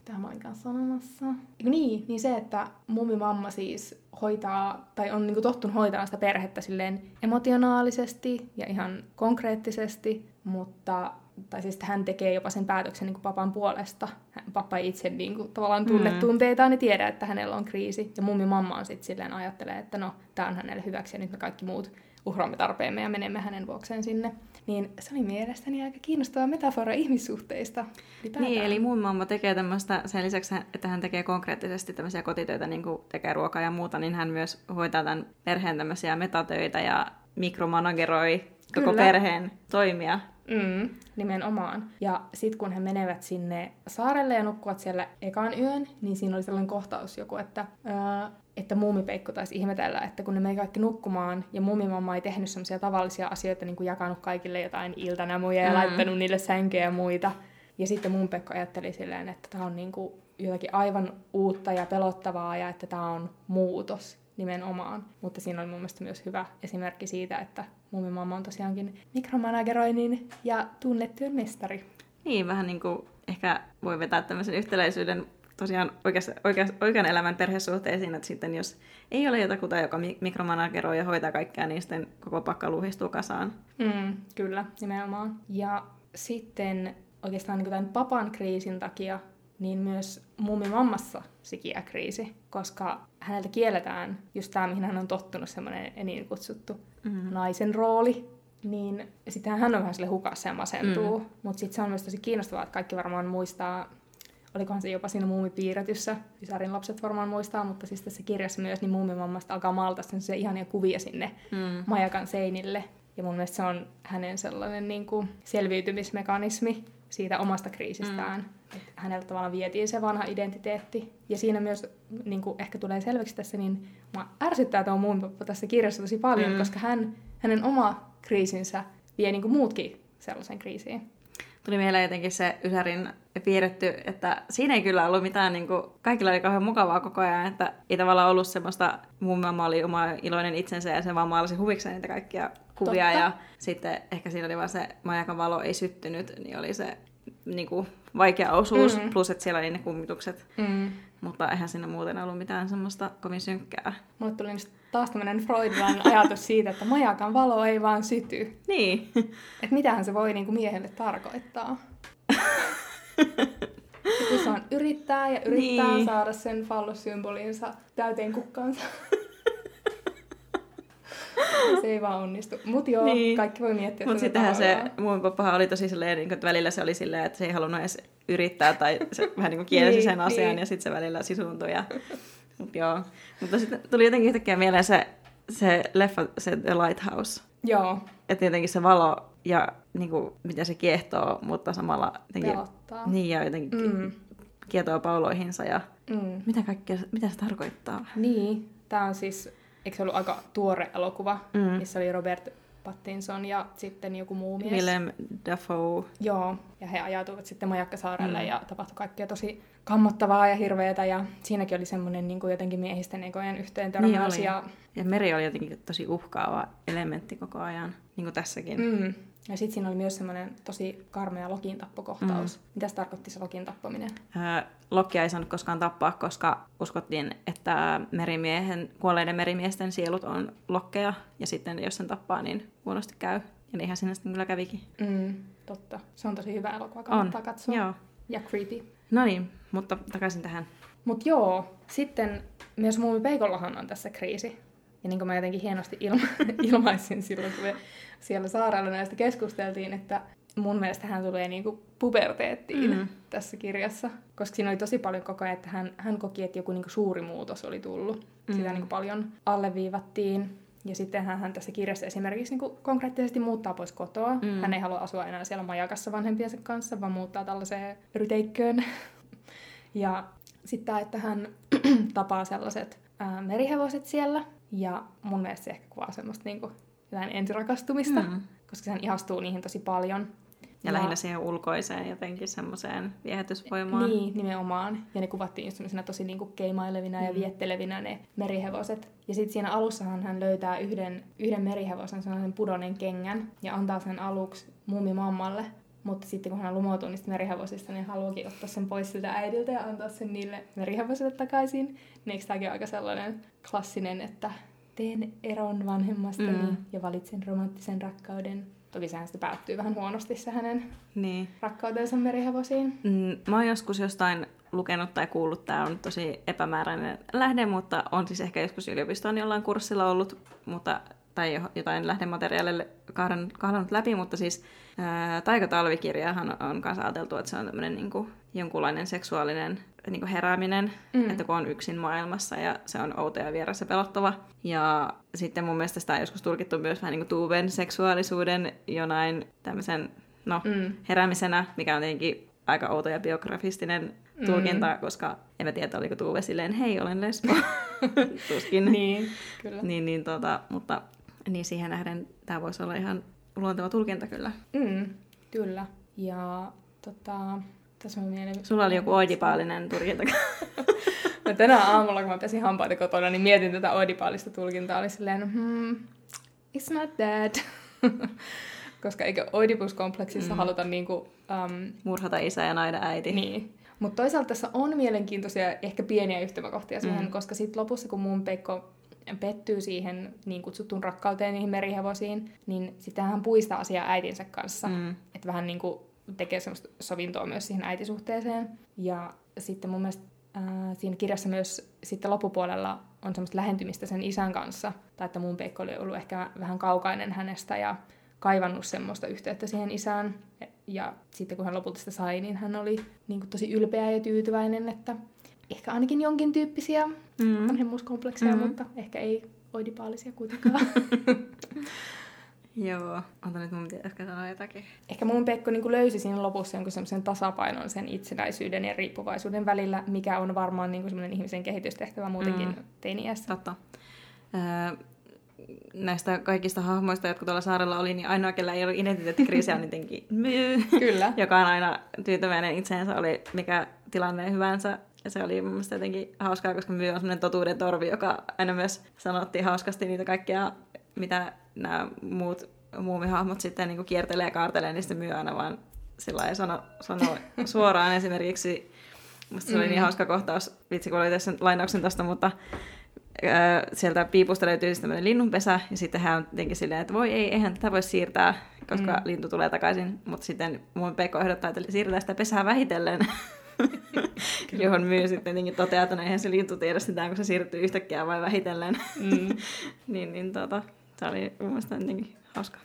tämä mä olin kanssa sanomassa. Niin, niin se, että muumimamma siis hoitaa, tai on niinku tottunut hoitaa sitä perhettä silleen emotionaalisesti ja ihan konkreettisesti, mutta tai siis hän tekee jopa sen päätöksen niin papan puolesta. Pappa ei itse niin kuin, tavallaan tunne mm. tunteitaan niin tiedä, että hänellä on kriisi. Ja mummi mamma on sitten silleen ajattelee, että no, tämä on hänelle hyväksi ja nyt me kaikki muut uhraamme tarpeemme ja menemme hänen vuokseen sinne. Niin se oli mielestäni aika kiinnostava metafora ihmissuhteista.
Niin, eli mun mamma tekee tämmöistä, sen lisäksi, että hän tekee konkreettisesti tämmöisiä kotitöitä, niin kuin tekee ruokaa ja muuta, niin hän myös hoitaa tämän perheen tämmöisiä metatöitä ja mikromanageroi koko Kyllä. perheen toimia.
Mm, nimenomaan. Ja sitten kun he menevät sinne saarelle ja nukkuvat siellä ekan yön, niin siinä oli sellainen kohtaus joku, että ää, että muumipeikko taisi ihmetellä, että kun ne meni kaikki nukkumaan ja muumimamma ei tehnyt semmoisia tavallisia asioita, niin kuin jakanut kaikille jotain iltanemuja ja mm. laittanut niille sänkeä ja muita. Ja sitten muumipekko ajatteli silleen, että tämä on niin kuin jotakin aivan uutta ja pelottavaa ja että tämä on muutos nimenomaan. Mutta siinä oli mun mielestä myös hyvä esimerkki siitä, että muumimamma on tosiaankin mikromanageroinnin ja tunnettyön mestari.
Niin, vähän niin kuin ehkä voi vetää tämmöisen yhtäläisyyden tosiaan oikeas, oikeas, oikean elämän perhesuhteisiin, että sitten jos ei ole jotakuta, joka mikromanageroi ja hoitaa kaikkea, niin sitten koko pakka luhistuu kasaan.
Mm, kyllä, nimenomaan. Ja sitten oikeastaan niin tämän papan kriisin takia niin myös mammassa sikiä kriisi, koska häneltä kielletään just tämä, mihin hän on tottunut, semmoinen niin kutsuttu mm-hmm. naisen rooli, niin sitten hän on vähän sille hukassa ja masentuu. Mm. Mutta sitten se on myös tosi kiinnostavaa, että kaikki varmaan muistaa, olikohan se jopa siinä muumipiirretyssä, Ysärin lapset varmaan muistaa, mutta siis tässä kirjassa myös niin muumimammasta alkaa maalata sen ihania kuvia sinne mm. majakan seinille. Ja mun mielestä se on hänen sellainen niin kuin selviytymismekanismi siitä omasta kriisistään. Mm. Että häneltä tavallaan vietiin se vanha identiteetti. Ja siinä myös niin kuin ehkä tulee selväksi tässä, niin mä ärsyttää tuo muun tässä kirjassa tosi paljon, mm. koska hän, hänen oma kriisinsä vie niin kuin muutkin sellaisen kriisiin.
Tuli mieleen jotenkin se Ysärin piirretty, että siinä ei kyllä ollut mitään, niin kuin, kaikilla oli kauhean mukavaa koko ajan, että ei tavallaan ollut semmoista, mun mamma oli oma iloinen itsensä ja se vaan maalasi huvikseen niitä kaikkia kuvia Totta. ja sitten ehkä siinä oli vaan se majakan valo ei syttynyt, niin oli se niin kuin, vaikea osuus, mm. plus että siellä oli ne kummitukset. Mm. Mutta eihän siinä muuten ollut mitään semmoista kovin synkkää.
Mulle tuli taas tämmöinen Freudilainen ajatus siitä, että majakan valo ei vaan syty.
Niin.
Että mitähän se voi niinku miehelle tarkoittaa. kun se on yrittää ja yrittää niin. saada sen fallossymbolinsa täyteen kukkaansa. se ei vaan onnistu. Mutta joo, niin. kaikki voi miettiä
Mutta sittenhän se, mun pappahan oli tosi silleen, niin että välillä se oli silleen, että se ei halunnut edes yrittää tai se vähän niin kuin kielsi niin, sen asian niin. ja sitten se välillä sisuuntui. Ja, mut joo. Mutta sitten tuli jotenkin yhtäkkiä mieleen se, se leffa, se The Lighthouse.
Joo.
Että jotenkin se valo ja niin kuin, miten se kiehtoo, mutta samalla jotenkin,
Pelottaa.
Niin ja jotenkin mm. kietoo pauloihinsa ja mm. mitä kaikkea, mitä se tarkoittaa.
Niin, tämä on siis eikö se ollut aika tuore elokuva, mm. missä oli Robert Pattinson ja sitten joku muu mies.
Willem Dafoe.
Joo, ja he ajautuivat sitten Majakkasaarelle mm. ja tapahtui kaikkea tosi kammottavaa ja hirveätä ja siinäkin oli semmoinen niin kuin jotenkin miehisten ekojen yhteen törmäys. Niin
ja... ja meri oli jotenkin tosi uhkaava elementti koko ajan, niin kuin tässäkin. Mm.
Ja sitten siinä oli myös semmoinen tosi karmea lokintappokohtaus. Mm. Mitä se tarkoitti se lokin tappaminen?
Öö, Lokkia ei saanut koskaan tappaa, koska uskottiin, että merimiehen, kuolleiden merimiesten sielut on lokkeja. Ja sitten jos sen tappaa, niin huonosti käy. Ja niinhän sinne sitten kyllä kävikin.
Mm, totta. Se on tosi hyvä elokuva, kannattaa on. katsoa.
Joo.
Ja creepy.
No niin, mutta takaisin tähän.
Mut joo, sitten myös Muumi Peikollahan on tässä kriisi. Ja niin kuin mä jotenkin hienosti ilma- ilmaisin silloin, kun me siellä saaraalla näistä keskusteltiin, että mun mielestä hän tulee niinku puberteettiin mm. tässä kirjassa. Koska siinä oli tosi paljon koko ajan, että hän, hän koki, että joku niinku suuri muutos oli tullut. Mm. Sitä niinku paljon alleviivattiin. Ja sitten hän, hän tässä kirjassa esimerkiksi niinku konkreettisesti muuttaa pois kotoa. Mm. Hän ei halua asua enää siellä majakassa vanhempiensa kanssa, vaan muuttaa tällaiseen ryteikköön. ja sitten että hän tapaa sellaiset ää, merihevoset siellä, ja mun mielestä se ehkä kuvaa semmoista niinku jotain ensirakastumista, mm. koska sehän ihastuu niihin tosi paljon.
Ja, ja lähinnä siihen ulkoiseen jotenkin semmoiseen viehätysvoimaan.
Niin, nimenomaan. Ja ne kuvattiin just tosi niinku keimailevina mm. ja viettelevinä ne merihevoset. Ja sitten siinä alussahan hän löytää yhden, yhden merihevosen, sellaisen pudonneen kengän, ja antaa sen aluksi muumimammalle. Mutta sitten kun hän lumoutuu niistä merihevosista, niin haluakin ottaa sen pois siltä äidiltä ja antaa sen niille merihevosille takaisin. Niin eikö tämäkin aika sellainen klassinen, että teen eron vanhemmastani mm. ja valitsen romanttisen rakkauden. Toki sehän sitten päättyy vähän huonosti se hänen niin. rakkautensa merihevosiin.
Mm, mä oon joskus jostain lukenut tai kuullut, tämä on tosi epämääräinen lähde, mutta on siis ehkä joskus yliopistoon jollain kurssilla ollut, mutta, tai jotain lähdemateriaalille kahdannut läpi, mutta siis ää, taikatalvikirjahan on myös ajateltu, että se on tämmöinen niin jonkunlainen seksuaalinen niin kuin herääminen, mm. että kun on yksin maailmassa ja se on outo ja vieras ja pelottava. Ja sitten mun mielestä sitä on joskus tulkittu myös vähän niin kuin Tuuven seksuaalisuuden jonain tämmöisen no, mm. heräämisenä, mikä on tietenkin aika outo ja biografistinen mm. tulkinta, mm. koska en mä tiedä, oliko Tuuve silleen, hei, olen lesbo. Tuskin.
niin, kyllä.
Niin, niin tota, mutta niin siihen nähden tämä voisi olla ihan luonteva tulkinta kyllä.
Mm, kyllä. Ja tota, tässä on mieleen...
Sulla oli joku oidipaalinen tulkinta.
no tänä aamulla, kun mä pesin hampaita kotona, niin mietin tätä oidipaalista tulkintaa. Oli silleen, hmm, it's not that. Koska eikö oidipuskompleksissa mm. haluta niinku... Um,
Murhata isä ja naida äiti.
Niin. Mutta toisaalta tässä on mielenkiintoisia, ehkä pieniä yhtymäkohtia siihen,
Mm.
koska sitten lopussa, kun mun Peikko pettyy siihen niin kutsuttuun rakkauteen niihin merihevosiin, niin sitten hän puistaa asiaa äitinsä kanssa.
Mm.
Että vähän niin kuin tekee semmoista sovintoa myös siihen äitisuhteeseen. Ja sitten mun mielestä ää, siinä kirjassa myös sitten loppupuolella on semmoista lähentymistä sen isän kanssa. Tai että mun Peikko oli ollut ehkä vähän kaukainen hänestä ja kaivannut semmoista yhteyttä siihen isään. Ja sitten kun hän lopulta sitä sai, niin hän oli niin kuin tosi ylpeä ja tyytyväinen, että ehkä ainakin jonkin tyyppisiä
Mm.
vanhemmuuskomplekseja,
Mhm.
mutta ehkä ei oidipaalisia kuitenkaan.
Joo. Ota nyt mun äsken sanoa jotakin.
Ehkä mun Pekko niin löysi siinä lopussa jonkun semmoisen tasapainon sen itsenäisyyden ja riippuvaisuuden välillä, mikä on varmaan niin semmoinen ihmisen kehitystehtävä muutenkin
Mm.
mm. teiniässä.
Totta. Öö, näistä kaikista hahmoista, jotka tuolla saarella oli, niin ainoa, kellä ei ollut identiteettikriisiä, on jotenkin myy,
Kyllä.
joka on aina tyytyväinen itseensä, oli mikä tilanne hyvänsä. Ja se oli mun mielestä jotenkin hauskaa, koska myy on semmoinen totuuden torvi, joka aina myös sanottiin hauskasti niitä kaikkia, mitä nämä muut muumihahmot sitten niin kiertelee ja kaartelee, niin sitten myy aina vaan sillä lailla sano, sano suoraan esimerkiksi. Musta se oli niin
Mm.
hauska kohtaus, vitsi kun oli tässä lainauksen tästä, mutta sieltä piipusta löytyy siis tämmöinen linnunpesä, ja sitten hän on jotenkin silleen, että voi ei, eihän tätä voi siirtää, koska
Mm.
lintu tulee takaisin. Mutta sitten mun Pekko ehdottaa, että siirretään sitä pesää vähitellen. Johon myy sitten tietenkin toteaa, että no eihän se lintu tiedä sitä, kun se siirtyy yhtäkkiä vai vähitellen.
Mm.
niin, niin tota, se oli mun mielestä jotenkin hauska.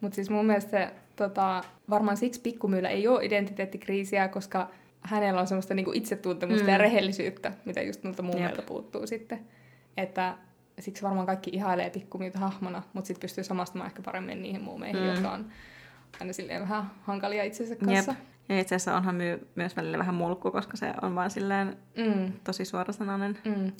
Mutta siis mun mielestä se, tota, varmaan siksi pikkumyyllä ei ole identiteettikriisiä, koska hänellä on semmoista niinku itsetuntemusta
Mm.
ja rehellisyyttä, mitä just noilta muumeilta
Jep.
puuttuu sitten. Että siksi varmaan kaikki ihailee pikkumyytä hahmona, mutta sitten pystyy samastumaan ehkä paremmin niihin muumeihin,
Mm.
jotka on aina silleen vähän hankalia itsensä kanssa.
Ja itse asiassa onhan myy myös välillä vähän mulkku, koska se on vaan silleen
Mm.
tosi suorasanainen.
Mm.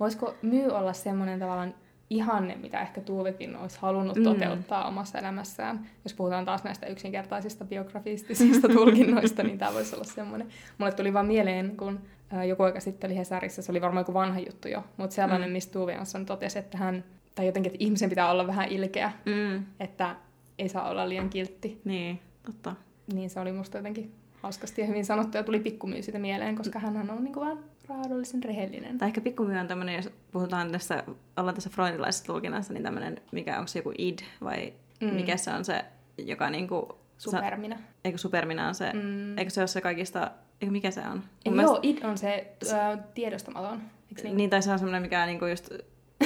Voisiko myy olla semmoinen tavallaan ihanne, mitä ehkä Tuuvekin olisi halunnut
Mm.
toteuttaa omassa elämässään? Jos puhutaan taas näistä yksinkertaisista biografistisista tulkinnoista, niin tämä voisi olla semmoinen. Mulle tuli vaan mieleen, kun joku aika sitten oli Hesarissa, se oli varmaan joku vanha juttu jo, mutta sellainen,
Mm.
mistä Tuve Jansson totesi, että hän, tai jotenkin, että ihmisen pitää olla vähän ilkeä,
Mm.
että ei saa olla liian kiltti.
Niin, totta.
Niin se oli musta jotenkin hauskasti ja hyvin sanottu ja tuli pikkumyy siitä mieleen, koska hän on niin kuin vaan raadollisen rehellinen.
Tai ehkä pikkumyy on tämmöinen, jos puhutaan tässä, ollaan tässä freudilaisessa tulkinnassa, niin tämmöinen, mikä onko se joku id vai mm. Mikä se on se, joka niinku...
Superminä.
Sa, eikö superminä on se, mm. Eikö se ole se kaikista, eikö mikä se on?
Ei,
Mun
joo, id on se äh, tiedostamaton. Eikö niin?
Niin, tai se on semmoinen, mikä niinku just,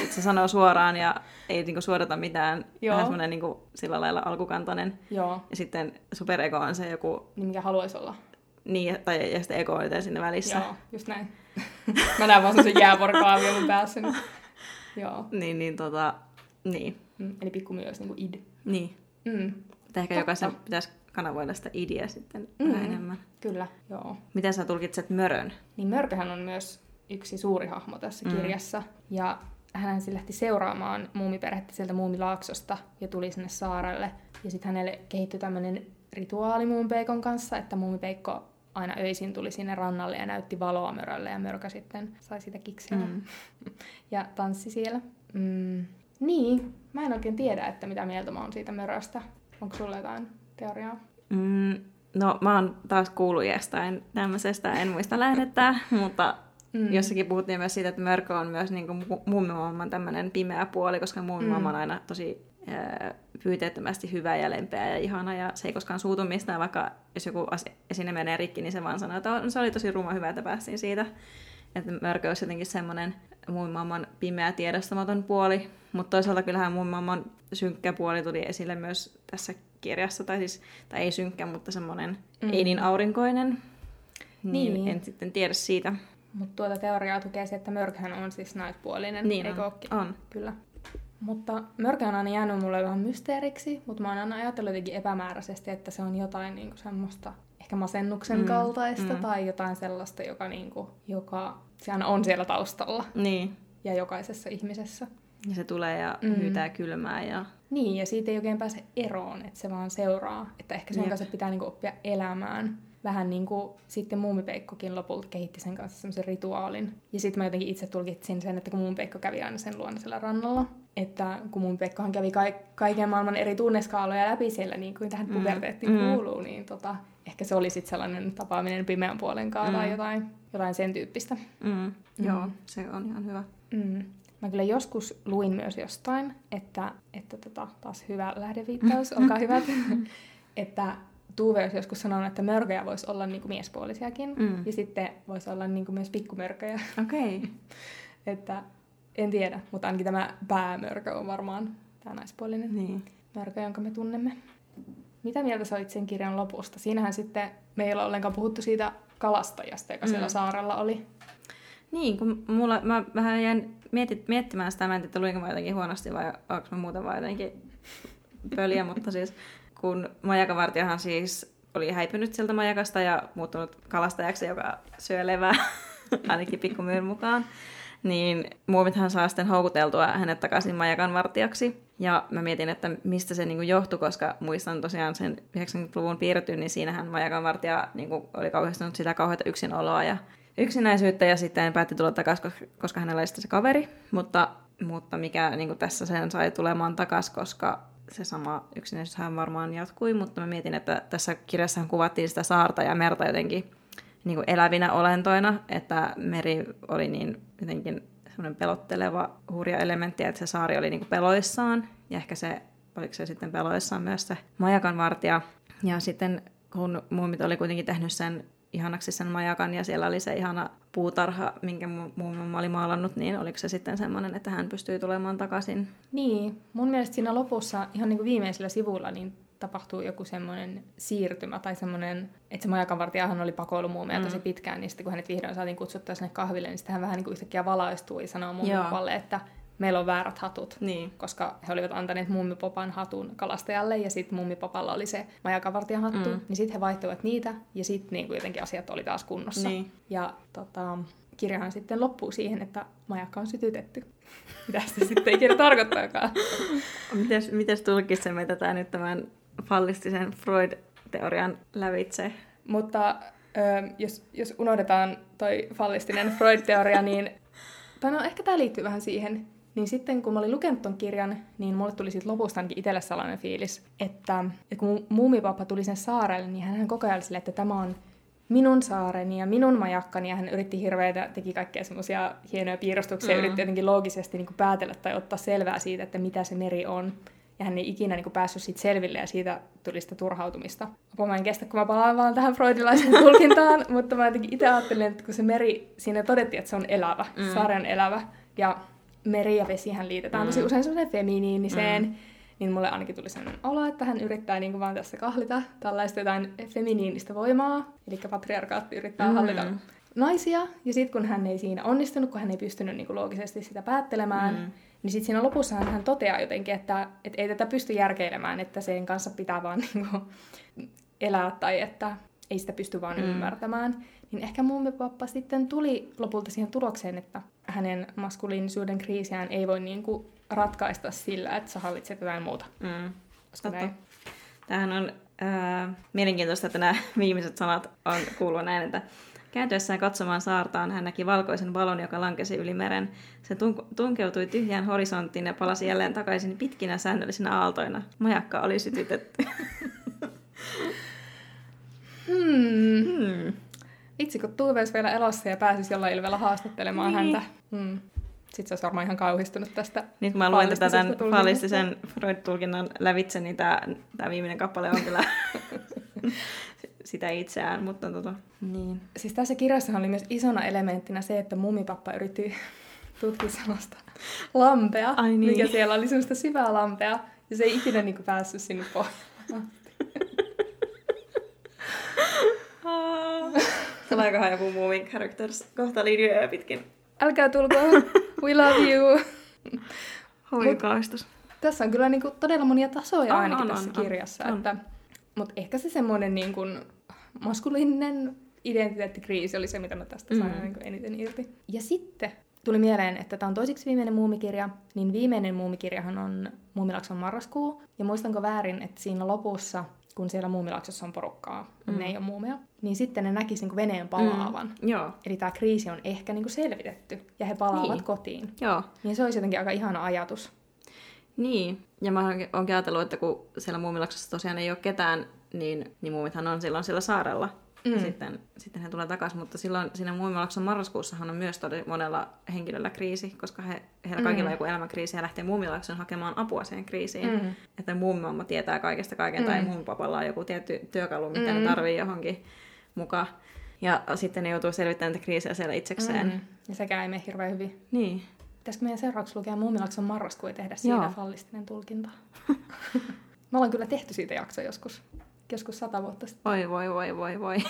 se sanoo suoraan ja ei niinku suodata mitään.
Joo.
Vähän semmoinen niinku sillä lailla alkukantainen.
Joo,
Ja sitten superego on se joku,
niin mikä haluaisi olla.
Niin, tai ja sitten ego on sinne välissä.
Joo, just näin. Mä näen vaan sen jäävuorokaavio mun päässä. Niin. Joo.
Niin, niin tota, niin,
Mm, eli pikkumyy olisi niinku id.
niin.
Mm,
Että ehkä jokaisen pitäisi kanavoida sitä idiä sitten
Mm.
vähän enemmän.
kyllä, joo.
Miten sä tulkitset mörön?
Niin Mörköhän on myös yksi suuri hahmo tässä
Mm.
kirjassa. Ja hän siis lähti seuraamaan muumiperhettä sieltä muumilaaksosta ja tuli sinne saarelle. Ja sitten hänelle kehittyi tämmöinen rituaali muumipeikon kanssa, että muumipeikko aina öisin tuli sinne rannalle ja näytti valoa mörölle ja mörkö sitten sai sitä kikseä
Mm.
ja tanssi siellä. Mm. Niin, mä en oikein tiedä, että mitä mieltä mä oon siitä möröstä. Onko sulla jotain teoriaa?
Mm, no, mä oon taas kuullut jostain tämmöisestä, en muista lähdettä, mutta mm. jossakin puhuttiin myös siitä, että mörkö on myös niin kuin muumimaailman tämmöinen pimeä puoli, koska muumimaailma on
Mm.
aina tosi ää, pyyteettömästi hyvä ja lempeä ja ihana, ja se ei koskaan suutu mistään, vaikka jos joku esine menee rikki, niin se vaan sanoo, että "On- se oli tosi ruma hyvä, että päästiin siitä. Että mörkö olisi jotenkin semmoinen muumimaailman pimeä tiedostamaton puoli, mutta toisaalta kyllähän muumimaailman synkkä puoli tuli esille myös tässä kirjassa, tai siis, tai ei synkkä, mutta semmoinen
Mm.
ei niin aurinkoinen. Niin,
Niin.
en sitten tiedä siitä.
Mutta tuota teoriaa tukee se, että mörköhän on siis naispuolinen,
Niin
eikö
on. on.
Kyllä. Mutta mörkö on aina jäänyt mulle vähän mysteeriksi, mutta mä oon aina ajatellut jotenkin epämääräisesti, että se on jotain niinku semmoista ehkä masennuksen
Mm,
kaltaista
mm.
tai jotain sellaista, joka, niinku, joka se aina on siellä taustalla
Niin.
ja jokaisessa ihmisessä.
Ja se tulee ja
mm.
hyytää kylmää ja
Niin, ja siitä ei oikein pääse eroon, että se vaan seuraa. Että ehkä sen
Jep.
kanssa pitää niinku oppia elämään. Vähän niin kuin sitten muumipeikkokin lopulta kehitti sen kanssa semmoisen rituaalin. Ja sitten mä jotenkin itse tulkitsin sen, että kun muumipeikko kävi aina sen luona siellä rannalla, että kun muumipeikkohan kävi ka- kaiken maailman eri tunneskaaloja läpi siellä, niin kuin tähän
Mm,
puberteettiin
mm.
kuuluu, niin tota, ehkä se oli sitten sellainen tapaaminen pimeän puolen kanssa mm. tai jotain, jotain sen tyyppistä.
Mm. Mm. Joo, se on ihan hyvä.
Mm. Mä kyllä joskus luin myös jostain, että, että tota, taas hyvä lähdeviittaus, olkaa hyvät, että Tuve olisi joskus sanonut, että mörköjä voisi olla niin kuin miespuolisiakin, mm. ja sitten voisi olla niin kuin myös pikkumörköjä.
Okei. Okay.
että en tiedä, mutta ainakin tämä päämörkö on varmaan tämä naispuolinen niin. mörkö, jonka me tunnemme. Mitä mieltä sä olit sen kirjan lopusta? Siinähän sitten me ei ollenkaan puhuttu siitä kalastajasta, joka mm. siellä saarella oli.
Niin, kun mulla, mä vähän jäin mietit, miettimään sitä, mä en tiedä, luinko mä jotenkin huonosti vai onko mä muuten vaan jotenkin pöliä, mutta siis kun majakavartijahan siis oli häipynyt sieltä majakasta ja muuttunut kalastajaksi, joka syö levää, ainakin pikkumyyn mukaan, niin muumithan saa sitten houkuteltua hänet takaisin majakan vartijaksi. Ja mä mietin, että mistä se niinku johtui, koska muistan tosiaan sen 90-luvun piirretyn, niin siinähän majakan vartija niinku oli kauhistunut sitä kauheita yksinoloa ja yksinäisyyttä ja sitten päätti tulla takaisin, koska hänellä oli se kaveri. Mutta, mutta mikä niin tässä sen sai tulemaan takaisin, koska se sama yksinäisyyshän varmaan jatkui, mutta mä mietin, että tässä kirjassa kuvattiin sitä saarta ja merta jotenkin niin kuin elävinä olentoina, että meri oli niin jotenkin semmoinen pelotteleva, hurja elementti, että se saari oli niin kuin peloissaan, ja ehkä se, oliko se sitten peloissaan myös se majakan vartija. Ja sitten kun muumit oli kuitenkin tehnyt sen ihanaksi sen majakan ja siellä oli se ihana puutarha, minkä mun oli maalannut, niin oliko se sitten semmoinen, että hän pystyy tulemaan takaisin?
Niin, mun mielestä siinä lopussa, ihan niin kuin viimeisellä sivulla, niin tapahtuu joku semmoinen siirtymä tai semmoinen, että se majakanvartijahan oli pakoilumuumia mm. tosi pitkään, niin sitten kun hänet vihdoin saatiin kutsuttua sinne kahville, niin sitten hän vähän niin kuin yhtäkkiä valaistuu ja sanoo muumipalle, että meillä on väärät hatut, niin. koska he olivat antaneet mummipopan hatun kalastajalle ja sitten mummipopalla oli se majakavartijan hattu, mm. niin sitten he vaihtoivat niitä ja sitten niin jotenkin asiat oli taas kunnossa. Niin. Ja tota, kirjahan sitten loppuu siihen, että majakka on sytytetty. Mitä se sitten ikinä tarkoittaakaan.
Mites, mites tulkitsemme tätä nyt tämän fallistisen Freud-teorian lävitse?
Mutta ö, jos, jos unohdetaan toi fallistinen Freud-teoria, niin tai no ehkä tämä liittyy vähän siihen, niin sitten kun mä olin lukenut ton kirjan, niin mulle tuli siitä lopusta ainakin itselle sellainen fiilis, että, että kun muumipappa tuli sen saarelle, niin hän koko ajan sille, että tämä on minun saareni ja minun majakkani, ja hän yritti hirveitä, teki kaikkea semmoisia hienoja piirustuksia, mm. yritti jotenkin loogisesti niin kuin päätellä tai ottaa selvää siitä, että mitä se meri on. Ja hän ei ikinä niin kuin päässyt siitä selville, ja siitä tuli sitä turhautumista. Apua, mä en kestä, kun mä palaan vaan tähän freudilaiseen tulkintaan, mutta mä jotenkin itse ajattelin, että kun se meri, siinä todettiin, että se on elävä, mm. saari on elävä, ja meri ja vesihän liitetään mm. tosi usein semmoiseen feminiiniseen, mm. niin mulle ainakin tuli sellainen olo, että hän yrittää niin kuin vaan tässä kahlita tällaista jotain feminiinistä voimaa, eli patriarkaatti yrittää mm. hallita naisia, ja sitten kun hän ei siinä onnistunut, kun hän ei pystynyt niin kuin loogisesti sitä päättelemään, mm. Niin sitten siinä lopussa hän toteaa jotenkin, että, että ei tätä pysty järkeilemään, että sen kanssa pitää vaan niin kuin elää, tai että ei sitä pysty vaan mm. ymmärtämään niin ehkä mummipappa sitten tuli lopulta siihen tulokseen, että hänen maskuliinisuuden kriisiään ei voi niin kuin ratkaista sillä, että sä hallitset jotain muuta. Mm.
Koska Totta. Tämähän on äh, mielenkiintoista, että nämä viimeiset sanat on kuulua näin, että Kääntyessään katsomaan saartaan hän näki valkoisen valon, joka lankesi yli meren. Se tunk- tunkeutui tyhjään horisonttiin ja palasi jälleen takaisin pitkinä säännöllisinä aaltoina. Majakka oli sytytetty.
hmm. hmm. Itse kun Tuve olisi vielä elossa ja pääsisi jollain ilvellä haastattelemaan niin. häntä. Hmm. Sitten se olisi varmaan ihan kauhistunut tästä
Niin kun mä luen tätä tämän fallistisen Freud-tulkinnan lävitse, niin tämä, tämä viimeinen kappale on kyllä sitä itseään, mutta tota, niin.
Siis tässä kirjassa oli myös isona elementtinä se, että mumipappa yritti tutkia sellaista lampea, Ai niin. mikä siellä oli sellaista syvää lampea, ja se ei ikinä niin kuin, päässyt sinne pohjalle.
Tuleekohan joku Moving Characters kohta linjoja pitkin?
Älkää tulko, we love you.
Hoikaistus.
Tässä on kyllä niinku todella monia tasoja on, ainakin on, tässä on, kirjassa. On. Että, mutta ehkä se semmoinen niinku maskuliininen identiteettikriisi oli se, mitä mä tästä sain mm. niin eniten irti. Ja sitten tuli mieleen, että tämä on toisiksi viimeinen muumikirja, niin viimeinen muumikirjahan on Muumilakson marraskuu. Ja muistanko väärin, että siinä lopussa kun siellä muumilaksossa on porukkaa, mm. ne ei ole muumeja, niin sitten ne näkisi niin veneen palaavan. Mm. Joo. Eli tämä kriisi on ehkä niin kuin selvitetty, ja he palaavat niin. kotiin. Joo. Niin se olisi jotenkin aika ihana ajatus.
Niin, ja mä oonkin ajatellut, että kun siellä muumilaksossa tosiaan ei ole ketään niin, niin muumithan on silloin sillä saarella.
Mm.
Mm. Sitten, sitten he tulee takaisin, mutta silloin siinä Muumilaakson marraskuussahan on myös todella monella henkilöllä kriisi, koska he, heillä kaikilla on joku elämänkriisi ja lähtee Muumilaakson hakemaan apua siihen kriisiin.
Mm.
Että muumimamma tietää kaikesta kaiken tai
Mm.
muumipapalla on joku tietty työkalu, mitä
Mm.
ne tarvii johonkin mukaan. Ja sitten ne joutuu selvittämään niitä kriisejä siellä itsekseen.
Mm. Ja sekään ei mene hirveän hyvin.
Niin.
Pitäisikö meidän seuraavaksi lukea Muumilakson marrasku ja tehdä siitä
Joo.
fallistinen tulkinta? Me ollaan kyllä tehty siitä jakso joskus, joskus sata vuotta sitten.
Voi, voi, voi, voi, voi.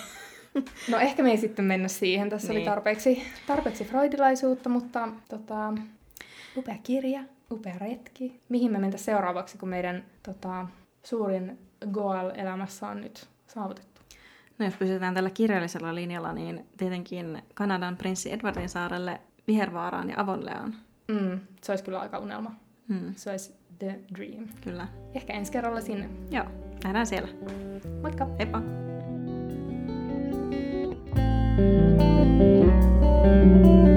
No ehkä me ei sitten mennä siihen. Tässä niin. oli tarpeeksi, tarpeeksi freudilaisuutta, mutta tota, upea kirja, upea retki. Mihin me mentä seuraavaksi, kun meidän tota, suurin goal elämässä on nyt saavutettu?
No jos pysytään tällä kirjallisella linjalla, niin tietenkin Kanadan prinssi Edwardin saarelle, Vihervaaraan ja Avonleaan.
Mm, se olisi kyllä aika unelma.
Hmm,
Se olisi the dream.
kyllä.
Ehkä ensi kerralla sinne.
Joo, Nähdään siellä.
Moikka,
heippa!
thank you